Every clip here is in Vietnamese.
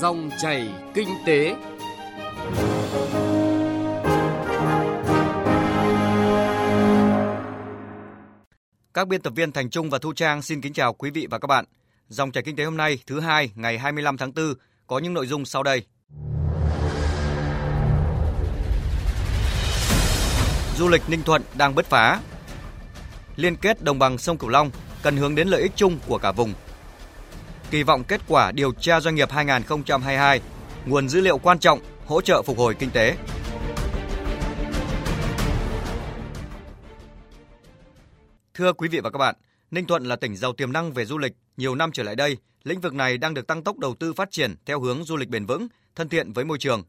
Dòng chảy kinh tế. Các biên tập viên Thành Trung và Thu Trang xin kính chào quý vị và các bạn. Dòng chảy kinh tế hôm nay, thứ hai, ngày 25 tháng 4 có những nội dung sau đây. Du lịch Ninh Thuận đang bứt phá. Liên kết đồng bằng sông Cửu Long cần hướng đến lợi ích chung của cả vùng. Kỳ vọng kết quả điều tra doanh nghiệp 2022, nguồn dữ liệu quan trọng hỗ trợ phục hồi kinh tế. Thưa quý vị và các bạn, Ninh Thuận là tỉnh giàu tiềm năng về du lịch. Nhiều năm trở lại đây, lĩnh vực này đang được tăng tốc đầu tư phát triển theo hướng du lịch bền vững, thân thiện với môi trường.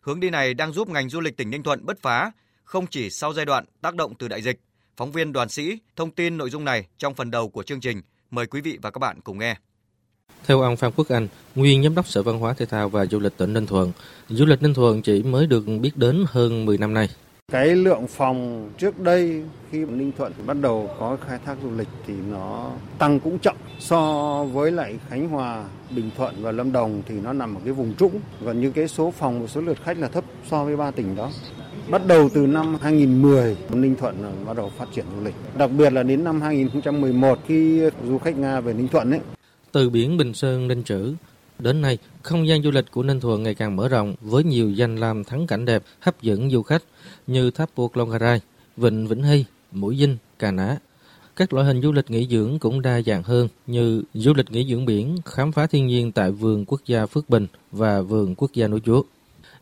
Hướng đi này đang giúp ngành du lịch tỉnh Ninh Thuận bứt phá, không chỉ sau giai đoạn tác động từ đại dịch. Phóng viên Đoàn Sĩ thông tin nội dung này trong phần đầu của chương trình. Mời quý vị và các bạn cùng nghe. Theo ông Phan Quốc Anh, nguyên giám đốc Sở Văn hóa Thể thao và Du lịch tỉnh Ninh Thuận, du lịch Ninh Thuận chỉ mới được biết đến hơn 10 năm nay. Cái lượng phòng trước đây khi Ninh Thuận bắt đầu có khai thác du lịch thì nó tăng cũng chậm so với lại Khánh Hòa, Bình Thuận và Lâm Đồng thì nó nằm ở cái vùng trũng gần như cái số phòng và số lượt khách là thấp so với ba tỉnh đó. Bắt đầu từ năm 2010, Ninh Thuận bắt đầu phát triển du lịch. Đặc biệt là đến năm 2011 khi du khách Nga về Ninh Thuận ấy. Từ biển Bình Sơn Ninh Chữ, Đến nay, không gian du lịch của Ninh Thuận ngày càng mở rộng với nhiều danh lam thắng cảnh đẹp hấp dẫn du khách như tháp buộc Longgarai, Vịnh Vĩnh Hy, Mũi Dinh, Cà Ná. Các loại hình du lịch nghỉ dưỡng cũng đa dạng hơn như du lịch nghỉ dưỡng biển, khám phá thiên nhiên tại vườn quốc gia Phước Bình và vườn quốc gia núi Chúa.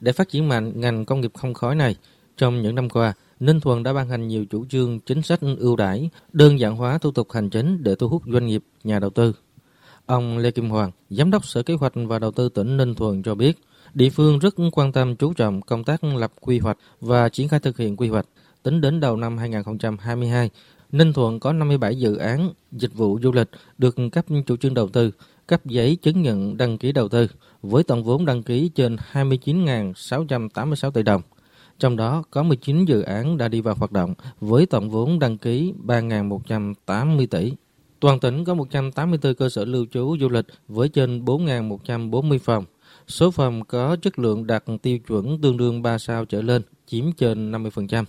Để phát triển mạnh ngành công nghiệp không khói này, trong những năm qua, Ninh Thuận đã ban hành nhiều chủ trương chính sách ưu đãi, đơn giản hóa thủ tục hành chính để thu hút doanh nghiệp, nhà đầu tư. Ông Lê Kim Hoàng, Giám đốc Sở Kế hoạch và Đầu tư tỉnh Ninh Thuận cho biết, địa phương rất quan tâm chú trọng công tác lập quy hoạch và triển khai thực hiện quy hoạch. Tính đến đầu năm 2022, Ninh Thuận có 57 dự án dịch vụ du lịch được cấp chủ trương đầu tư, cấp giấy chứng nhận đăng ký đầu tư với tổng vốn đăng ký trên 29.686 tỷ đồng. Trong đó có 19 dự án đã đi vào hoạt động với tổng vốn đăng ký 3.180 tỷ. Toàn tỉnh có 184 cơ sở lưu trú du lịch với trên 4.140 phòng. Số phòng có chất lượng đạt tiêu chuẩn tương đương 3 sao trở lên, chiếm trên 50%.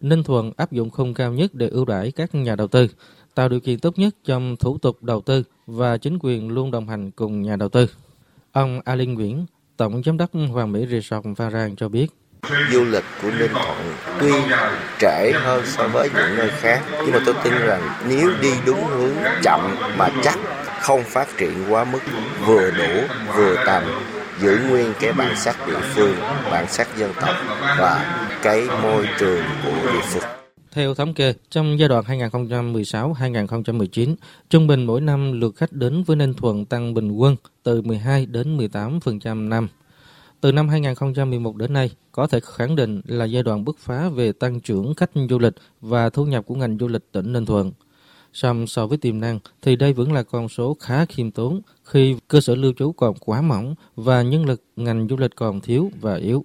Ninh Thuận áp dụng khung cao nhất để ưu đãi các nhà đầu tư, tạo điều kiện tốt nhất trong thủ tục đầu tư và chính quyền luôn đồng hành cùng nhà đầu tư. Ông Alin Nguyễn, Tổng Giám đốc Hoàng Mỹ Resort Phan Rang cho biết du lịch của Ninh Thuận tuy trễ hơn so với những nơi khác nhưng mà tôi tin rằng nếu đi đúng hướng chậm mà chắc không phát triển quá mức vừa đủ vừa tầm giữ nguyên cái bản sắc địa phương bản sắc dân tộc và cái môi trường của địa phương theo thống kê, trong giai đoạn 2016-2019, trung bình mỗi năm lượt khách đến với Ninh Thuận tăng bình quân từ 12 đến 18% năm. Từ năm 2011 đến nay, có thể khẳng định là giai đoạn bứt phá về tăng trưởng khách du lịch và thu nhập của ngành du lịch tỉnh Ninh Thuận. Song so với tiềm năng thì đây vẫn là con số khá khiêm tốn khi cơ sở lưu trú còn quá mỏng và nhân lực ngành du lịch còn thiếu và yếu.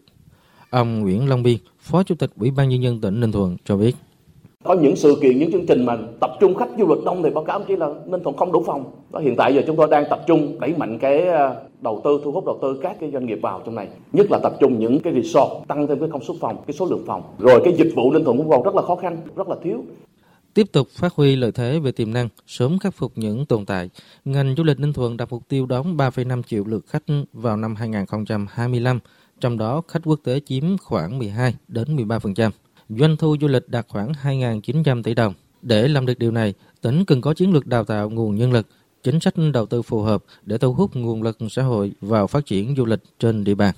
Ông Nguyễn Long Biên, Phó Chủ tịch Ủy ban Nhân dân tỉnh Ninh Thuận cho biết. Có những sự kiện, những chương trình mà tập trung khách du lịch đông thì báo cáo chỉ là Ninh Thuận không đủ phòng. Đó, hiện tại giờ chúng tôi đang tập trung đẩy mạnh cái ờ, đầu tư, thu hút đầu tư các cái doanh nghiệp vào trong này. Nhất là tập trung những cái resort, tăng thêm cái công suất phòng, cái số lượng phòng. Rồi cái dịch vụ Ninh Thuận cũng còn rất là khó khăn, rất là thiếu. Tiếp tục phát huy lợi thế về tiềm năng, sớm khắc phục những tồn tại, ngành du lịch Ninh Thuận đặt mục tiêu đón 3,5 triệu lượt khách vào năm 2025, trong đó khách quốc tế chiếm khoảng 12 đến 13% doanh thu du lịch đạt khoảng 2.900 tỷ đồng. Để làm được điều này, tỉnh cần có chiến lược đào tạo nguồn nhân lực, chính sách đầu tư phù hợp để thu hút nguồn lực xã hội vào phát triển du lịch trên địa bàn.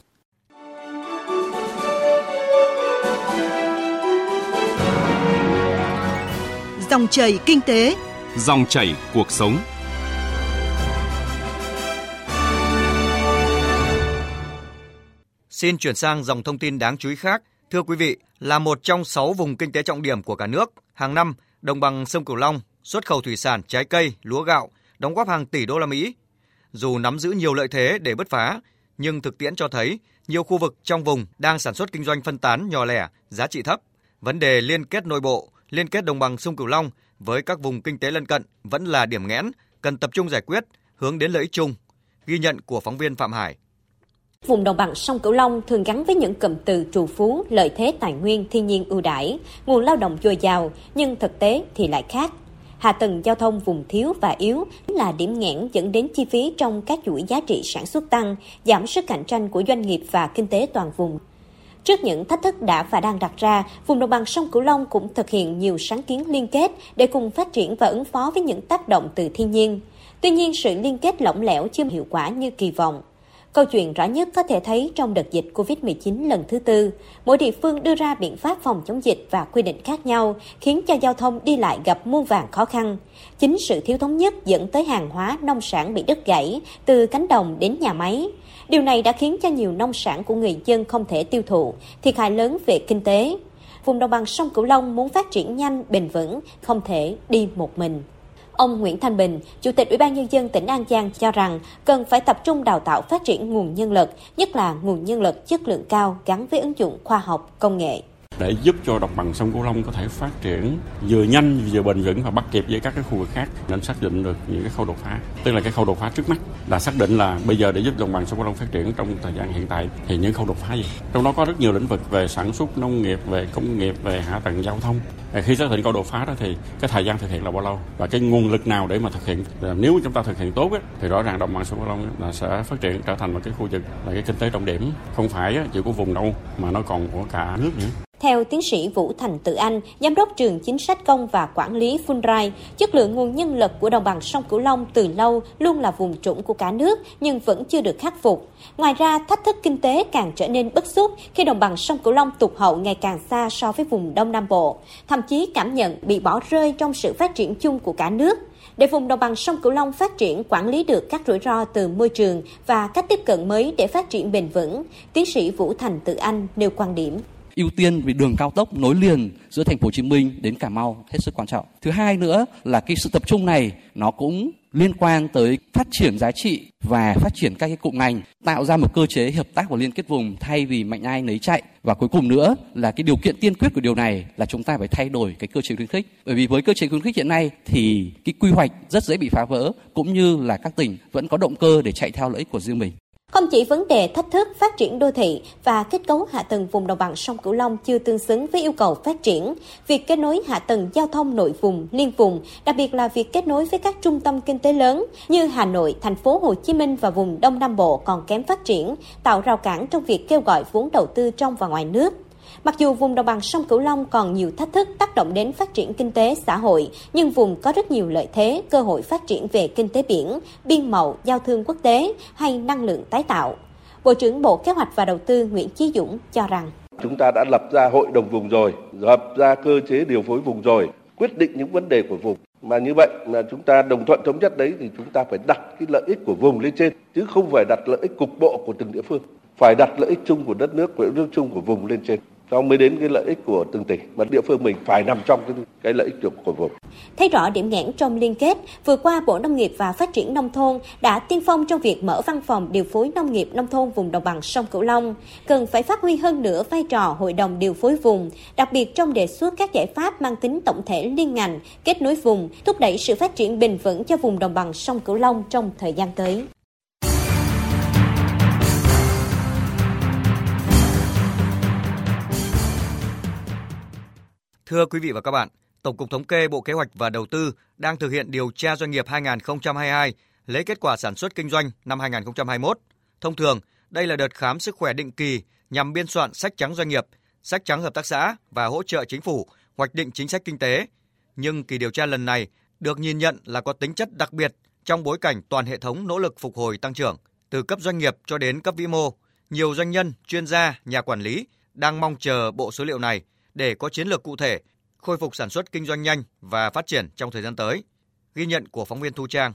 Dòng chảy kinh tế, dòng chảy cuộc sống. Xin chuyển sang dòng thông tin đáng chú ý khác. Thưa quý vị, là một trong 6 vùng kinh tế trọng điểm của cả nước, hàng năm đồng bằng sông Cửu Long xuất khẩu thủy sản, trái cây, lúa gạo đóng góp hàng tỷ đô la Mỹ. Dù nắm giữ nhiều lợi thế để bứt phá, nhưng thực tiễn cho thấy nhiều khu vực trong vùng đang sản xuất kinh doanh phân tán nhỏ lẻ, giá trị thấp. Vấn đề liên kết nội bộ, liên kết đồng bằng sông Cửu Long với các vùng kinh tế lân cận vẫn là điểm nghẽn cần tập trung giải quyết, hướng đến lợi ích chung. Ghi nhận của phóng viên Phạm Hải. Vùng đồng bằng sông Cửu Long thường gắn với những cụm từ trù phú, lợi thế tài nguyên, thiên nhiên ưu đãi, nguồn lao động dồi dào, nhưng thực tế thì lại khác. Hạ tầng giao thông vùng thiếu và yếu là điểm nghẽn dẫn đến chi phí trong các chuỗi giá trị sản xuất tăng, giảm sức cạnh tranh của doanh nghiệp và kinh tế toàn vùng. Trước những thách thức đã và đang đặt ra, vùng đồng bằng sông Cửu Long cũng thực hiện nhiều sáng kiến liên kết để cùng phát triển và ứng phó với những tác động từ thiên nhiên. Tuy nhiên, sự liên kết lỏng lẻo chưa hiệu quả như kỳ vọng. Câu chuyện rõ nhất có thể thấy trong đợt dịch COVID-19 lần thứ tư, mỗi địa phương đưa ra biện pháp phòng chống dịch và quy định khác nhau, khiến cho giao thông đi lại gặp muôn vàng khó khăn. Chính sự thiếu thống nhất dẫn tới hàng hóa nông sản bị đứt gãy từ cánh đồng đến nhà máy. Điều này đã khiến cho nhiều nông sản của người dân không thể tiêu thụ, thiệt hại lớn về kinh tế. Vùng đồng bằng sông Cửu Long muốn phát triển nhanh, bền vững, không thể đi một mình. Ông Nguyễn Thanh Bình, Chủ tịch Ủy ban nhân dân tỉnh An Giang cho rằng cần phải tập trung đào tạo phát triển nguồn nhân lực, nhất là nguồn nhân lực chất lượng cao gắn với ứng dụng khoa học công nghệ để giúp cho đồng bằng sông Cửu Long có thể phát triển vừa nhanh vừa bền vững và bắt kịp với các cái khu vực khác. Nên xác định được những cái khâu đột phá. Tức là cái khâu đột phá trước mắt là xác định là bây giờ để giúp đồng bằng sông Cửu Long phát triển trong thời gian hiện tại thì những khâu đột phá gì? Trong đó có rất nhiều lĩnh vực về sản xuất nông nghiệp về công nghiệp về hạ tầng giao thông. Khi xác định khâu đột phá đó thì cái thời gian thực hiện là bao lâu? Và cái nguồn lực nào để mà thực hiện? Nếu chúng ta thực hiện tốt ấy, thì rõ ràng đồng bằng sông Cửu Long là sẽ phát triển trở thành một cái khu vực là cái kinh tế trọng điểm. Không phải chỉ của vùng đâu mà nó còn của cả nước nữa theo tiến sĩ Vũ Thành Tự Anh, Giám đốc trường chính sách công và quản lý Fulbright, chất lượng nguồn nhân lực của đồng bằng sông Cửu Long từ lâu luôn là vùng trũng của cả nước nhưng vẫn chưa được khắc phục. Ngoài ra, thách thức kinh tế càng trở nên bức xúc khi đồng bằng sông Cửu Long tụt hậu ngày càng xa so với vùng Đông Nam Bộ, thậm chí cảm nhận bị bỏ rơi trong sự phát triển chung của cả nước. Để vùng đồng bằng sông Cửu Long phát triển quản lý được các rủi ro từ môi trường và cách tiếp cận mới để phát triển bền vững, tiến sĩ Vũ Thành Tự Anh nêu quan điểm ưu tiên về đường cao tốc nối liền giữa thành phố Hồ Chí Minh đến Cà Mau hết sức quan trọng. Thứ hai nữa là cái sự tập trung này nó cũng liên quan tới phát triển giá trị và phát triển các cái cụm ngành, tạo ra một cơ chế hợp tác và liên kết vùng thay vì mạnh ai nấy chạy. Và cuối cùng nữa là cái điều kiện tiên quyết của điều này là chúng ta phải thay đổi cái cơ chế khuyến khích. Bởi vì với cơ chế khuyến khích hiện nay thì cái quy hoạch rất dễ bị phá vỡ cũng như là các tỉnh vẫn có động cơ để chạy theo lợi ích của riêng mình. Không chỉ vấn đề thách thức phát triển đô thị và kết cấu hạ tầng vùng đồng bằng sông Cửu Long chưa tương xứng với yêu cầu phát triển, việc kết nối hạ tầng giao thông nội vùng, liên vùng, đặc biệt là việc kết nối với các trung tâm kinh tế lớn như Hà Nội, thành phố Hồ Chí Minh và vùng Đông Nam Bộ còn kém phát triển, tạo rào cản trong việc kêu gọi vốn đầu tư trong và ngoài nước. Mặc dù vùng đồng bằng sông Cửu Long còn nhiều thách thức tác động đến phát triển kinh tế xã hội, nhưng vùng có rất nhiều lợi thế, cơ hội phát triển về kinh tế biển, biên mậu, giao thương quốc tế hay năng lượng tái tạo. Bộ trưởng Bộ Kế hoạch và Đầu tư Nguyễn Chí Dũng cho rằng Chúng ta đã lập ra hội đồng vùng rồi, lập ra cơ chế điều phối vùng rồi, quyết định những vấn đề của vùng. Mà như vậy là chúng ta đồng thuận thống nhất đấy thì chúng ta phải đặt cái lợi ích của vùng lên trên, chứ không phải đặt lợi ích cục bộ của từng địa phương. Phải đặt lợi ích chung của đất nước, lợi ích chung của vùng lên trên nó mới đến cái lợi ích của từng tỉnh mà địa phương mình phải nằm trong cái, cái lợi ích của vùng. Thấy rõ điểm nghẽn trong liên kết, vừa qua Bộ Nông nghiệp và Phát triển Nông thôn đã tiên phong trong việc mở văn phòng điều phối nông nghiệp nông thôn vùng đồng bằng sông Cửu Long, cần phải phát huy hơn nữa vai trò hội đồng điều phối vùng, đặc biệt trong đề xuất các giải pháp mang tính tổng thể liên ngành, kết nối vùng, thúc đẩy sự phát triển bền vững cho vùng đồng bằng sông Cửu Long trong thời gian tới. Thưa quý vị và các bạn, Tổng cục Thống kê Bộ Kế hoạch và Đầu tư đang thực hiện điều tra doanh nghiệp 2022 lấy kết quả sản xuất kinh doanh năm 2021. Thông thường, đây là đợt khám sức khỏe định kỳ nhằm biên soạn sách trắng doanh nghiệp, sách trắng hợp tác xã và hỗ trợ chính phủ hoạch định chính sách kinh tế. Nhưng kỳ điều tra lần này được nhìn nhận là có tính chất đặc biệt trong bối cảnh toàn hệ thống nỗ lực phục hồi tăng trưởng từ cấp doanh nghiệp cho đến cấp vĩ mô. Nhiều doanh nhân, chuyên gia, nhà quản lý đang mong chờ bộ số liệu này để có chiến lược cụ thể khôi phục sản xuất kinh doanh nhanh và phát triển trong thời gian tới. Ghi nhận của phóng viên Thu Trang.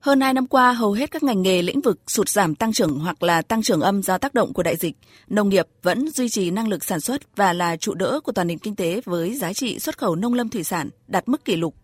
Hơn 2 năm qua, hầu hết các ngành nghề lĩnh vực sụt giảm tăng trưởng hoặc là tăng trưởng âm do tác động của đại dịch. Nông nghiệp vẫn duy trì năng lực sản xuất và là trụ đỡ của toàn nền kinh tế với giá trị xuất khẩu nông lâm thủy sản đạt mức kỷ lục.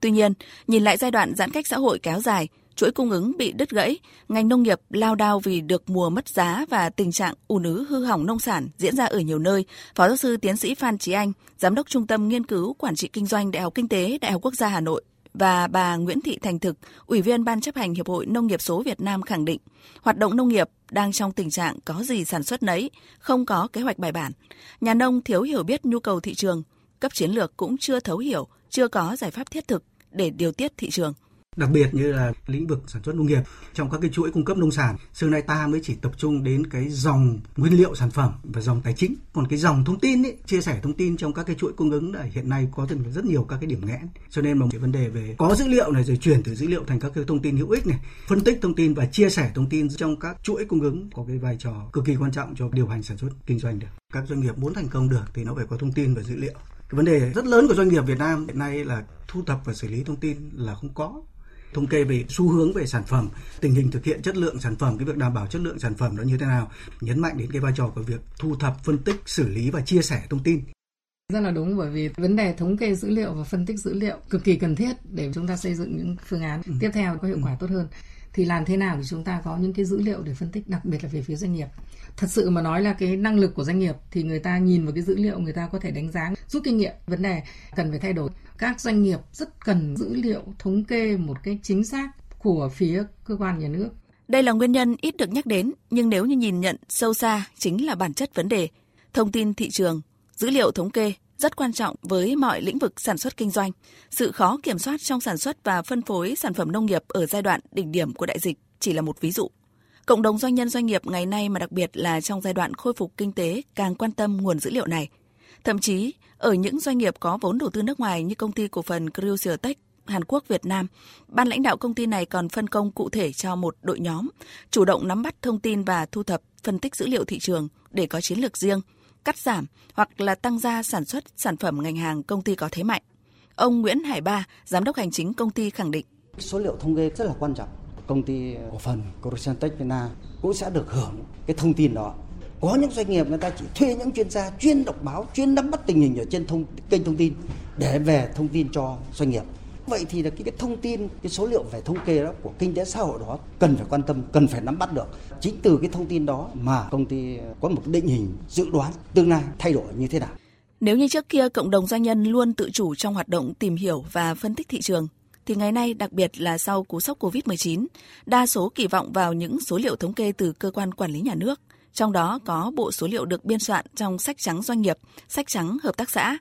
Tuy nhiên, nhìn lại giai đoạn giãn cách xã hội kéo dài, chuỗi cung ứng bị đứt gãy, ngành nông nghiệp lao đao vì được mùa mất giá và tình trạng ùn ứ hư hỏng nông sản diễn ra ở nhiều nơi. Phó giáo sư tiến sĩ Phan Trí Anh, giám đốc Trung tâm Nghiên cứu Quản trị Kinh doanh Đại học Kinh tế Đại học Quốc gia Hà Nội và bà Nguyễn Thị Thành Thực, Ủy viên Ban chấp hành Hiệp hội Nông nghiệp số Việt Nam khẳng định, hoạt động nông nghiệp đang trong tình trạng có gì sản xuất nấy, không có kế hoạch bài bản. Nhà nông thiếu hiểu biết nhu cầu thị trường, cấp chiến lược cũng chưa thấu hiểu, chưa có giải pháp thiết thực để điều tiết thị trường đặc biệt như là lĩnh vực sản xuất nông nghiệp. Trong các cái chuỗi cung cấp nông sản xưa nay ta mới chỉ tập trung đến cái dòng nguyên liệu sản phẩm và dòng tài chính. Còn cái dòng thông tin ấy, chia sẻ thông tin trong các cái chuỗi cung ứng là hiện nay có rất nhiều các cái điểm nghẽn. Cho nên mà cái vấn đề về có dữ liệu này rồi chuyển từ dữ liệu thành các cái thông tin hữu ích này phân tích thông tin và chia sẻ thông tin trong các chuỗi cung ứng có cái vai trò cực kỳ quan trọng cho điều hành sản xuất kinh doanh được. Các doanh nghiệp muốn thành công được thì nó phải có thông tin và dữ liệu. Cái vấn đề rất lớn của doanh nghiệp Việt Nam hiện nay là thu thập và xử lý thông tin là không có thống kê về xu hướng về sản phẩm, tình hình thực hiện chất lượng sản phẩm, cái việc đảm bảo chất lượng sản phẩm nó như thế nào, nhấn mạnh đến cái vai trò của việc thu thập, phân tích, xử lý và chia sẻ thông tin. Rất là đúng bởi vì vấn đề thống kê dữ liệu và phân tích dữ liệu cực kỳ cần thiết để chúng ta xây dựng những phương án ừ. tiếp theo có hiệu quả ừ. tốt hơn. Thì làm thế nào để chúng ta có những cái dữ liệu để phân tích đặc biệt là về phía doanh nghiệp thật sự mà nói là cái năng lực của doanh nghiệp thì người ta nhìn vào cái dữ liệu người ta có thể đánh giá rút kinh nghiệm vấn đề cần phải thay đổi các doanh nghiệp rất cần dữ liệu thống kê một cái chính xác của phía cơ quan nhà nước đây là nguyên nhân ít được nhắc đến, nhưng nếu như nhìn nhận sâu xa chính là bản chất vấn đề. Thông tin thị trường, dữ liệu thống kê rất quan trọng với mọi lĩnh vực sản xuất kinh doanh. Sự khó kiểm soát trong sản xuất và phân phối sản phẩm nông nghiệp ở giai đoạn đỉnh điểm của đại dịch chỉ là một ví dụ. Cộng đồng doanh nhân doanh nghiệp ngày nay mà đặc biệt là trong giai đoạn khôi phục kinh tế càng quan tâm nguồn dữ liệu này. Thậm chí, ở những doanh nghiệp có vốn đầu tư nước ngoài như công ty cổ phần Crucial Hàn Quốc Việt Nam, ban lãnh đạo công ty này còn phân công cụ thể cho một đội nhóm, chủ động nắm bắt thông tin và thu thập, phân tích dữ liệu thị trường để có chiến lược riêng, cắt giảm hoặc là tăng gia sản xuất sản phẩm ngành hàng công ty có thế mạnh. Ông Nguyễn Hải Ba, giám đốc hành chính công ty khẳng định. Số liệu thống kê rất là quan trọng công ty cổ phần Coruscantech Việt Nam cũng sẽ được hưởng cái thông tin đó. Có những doanh nghiệp người ta chỉ thuê những chuyên gia chuyên đọc báo, chuyên nắm bắt tình hình ở trên thông kênh thông tin để về thông tin cho doanh nghiệp. Vậy thì là cái, cái thông tin, cái số liệu về thống kê đó của kinh tế xã hội đó cần phải quan tâm, cần phải nắm bắt được. Chính từ cái thông tin đó mà công ty có một định hình dự đoán tương lai thay đổi như thế nào. Nếu như trước kia cộng đồng doanh nhân luôn tự chủ trong hoạt động tìm hiểu và phân tích thị trường, thì ngày nay, đặc biệt là sau cú sốc COVID-19, đa số kỳ vọng vào những số liệu thống kê từ cơ quan quản lý nhà nước, trong đó có bộ số liệu được biên soạn trong sách trắng doanh nghiệp, sách trắng hợp tác xã.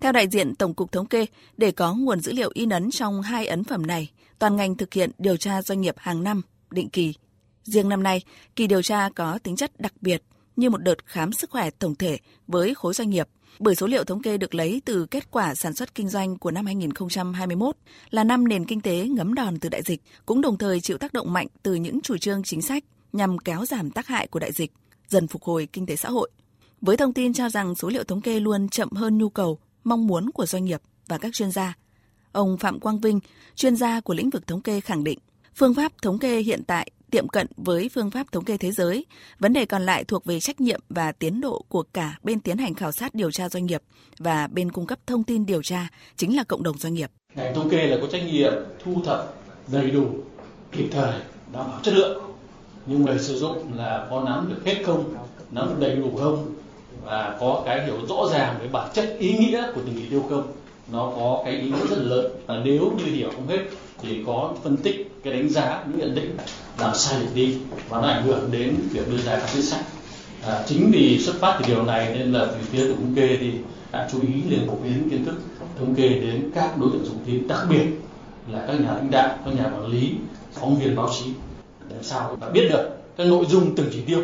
Theo đại diện Tổng cục Thống kê, để có nguồn dữ liệu in ấn trong hai ấn phẩm này, toàn ngành thực hiện điều tra doanh nghiệp hàng năm, định kỳ. Riêng năm nay, kỳ điều tra có tính chất đặc biệt như một đợt khám sức khỏe tổng thể với khối doanh nghiệp bởi số liệu thống kê được lấy từ kết quả sản xuất kinh doanh của năm 2021 là năm nền kinh tế ngấm đòn từ đại dịch, cũng đồng thời chịu tác động mạnh từ những chủ trương chính sách nhằm kéo giảm tác hại của đại dịch, dần phục hồi kinh tế xã hội. Với thông tin cho rằng số liệu thống kê luôn chậm hơn nhu cầu, mong muốn của doanh nghiệp và các chuyên gia, ông Phạm Quang Vinh, chuyên gia của lĩnh vực thống kê khẳng định, phương pháp thống kê hiện tại tiệm cận với phương pháp thống kê thế giới. Vấn đề còn lại thuộc về trách nhiệm và tiến độ của cả bên tiến hành khảo sát điều tra doanh nghiệp và bên cung cấp thông tin điều tra chính là cộng đồng doanh nghiệp. Ngành thống kê là có trách nhiệm thu thập đầy đủ, kịp thời, đảm bảo chất lượng. Nhưng người sử dụng là có nắm được hết không, nắm được đầy đủ không và có cái hiểu rõ ràng về bản chất ý nghĩa của từng chỉ tiêu không nó có cái ý nghĩa rất lớn. Và nếu như hiểu không hết thì có phân tích cái đánh giá những nhận định làm sai lệch đi và nó ảnh hưởng đến việc đưa ra các quyết sách. À, chính vì xuất phát từ điều này nên là từ phía tổng thống kê thì đã chú ý liền phổ biến kiến thức thống kê đến các đối tượng dùng tiếng đặc biệt là các nhà lãnh đạo các nhà quản lý phóng viên báo chí để sao và biết được các nội dung từng chỉ tiêu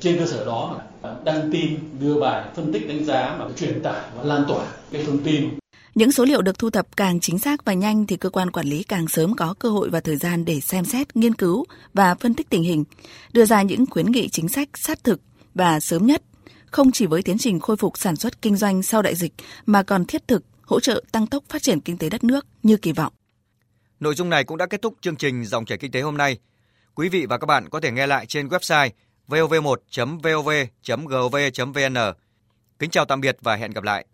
trên cơ sở đó mà đăng tin đưa bài phân tích đánh giá mà truyền tải và lan tỏa cái thông tin những số liệu được thu thập càng chính xác và nhanh thì cơ quan quản lý càng sớm có cơ hội và thời gian để xem xét, nghiên cứu và phân tích tình hình, đưa ra những khuyến nghị chính sách sát thực và sớm nhất, không chỉ với tiến trình khôi phục sản xuất kinh doanh sau đại dịch mà còn thiết thực hỗ trợ tăng tốc phát triển kinh tế đất nước như kỳ vọng. Nội dung này cũng đã kết thúc chương trình Dòng chảy kinh tế hôm nay. Quý vị và các bạn có thể nghe lại trên website vov1.vov.gov.vn. Kính chào tạm biệt và hẹn gặp lại.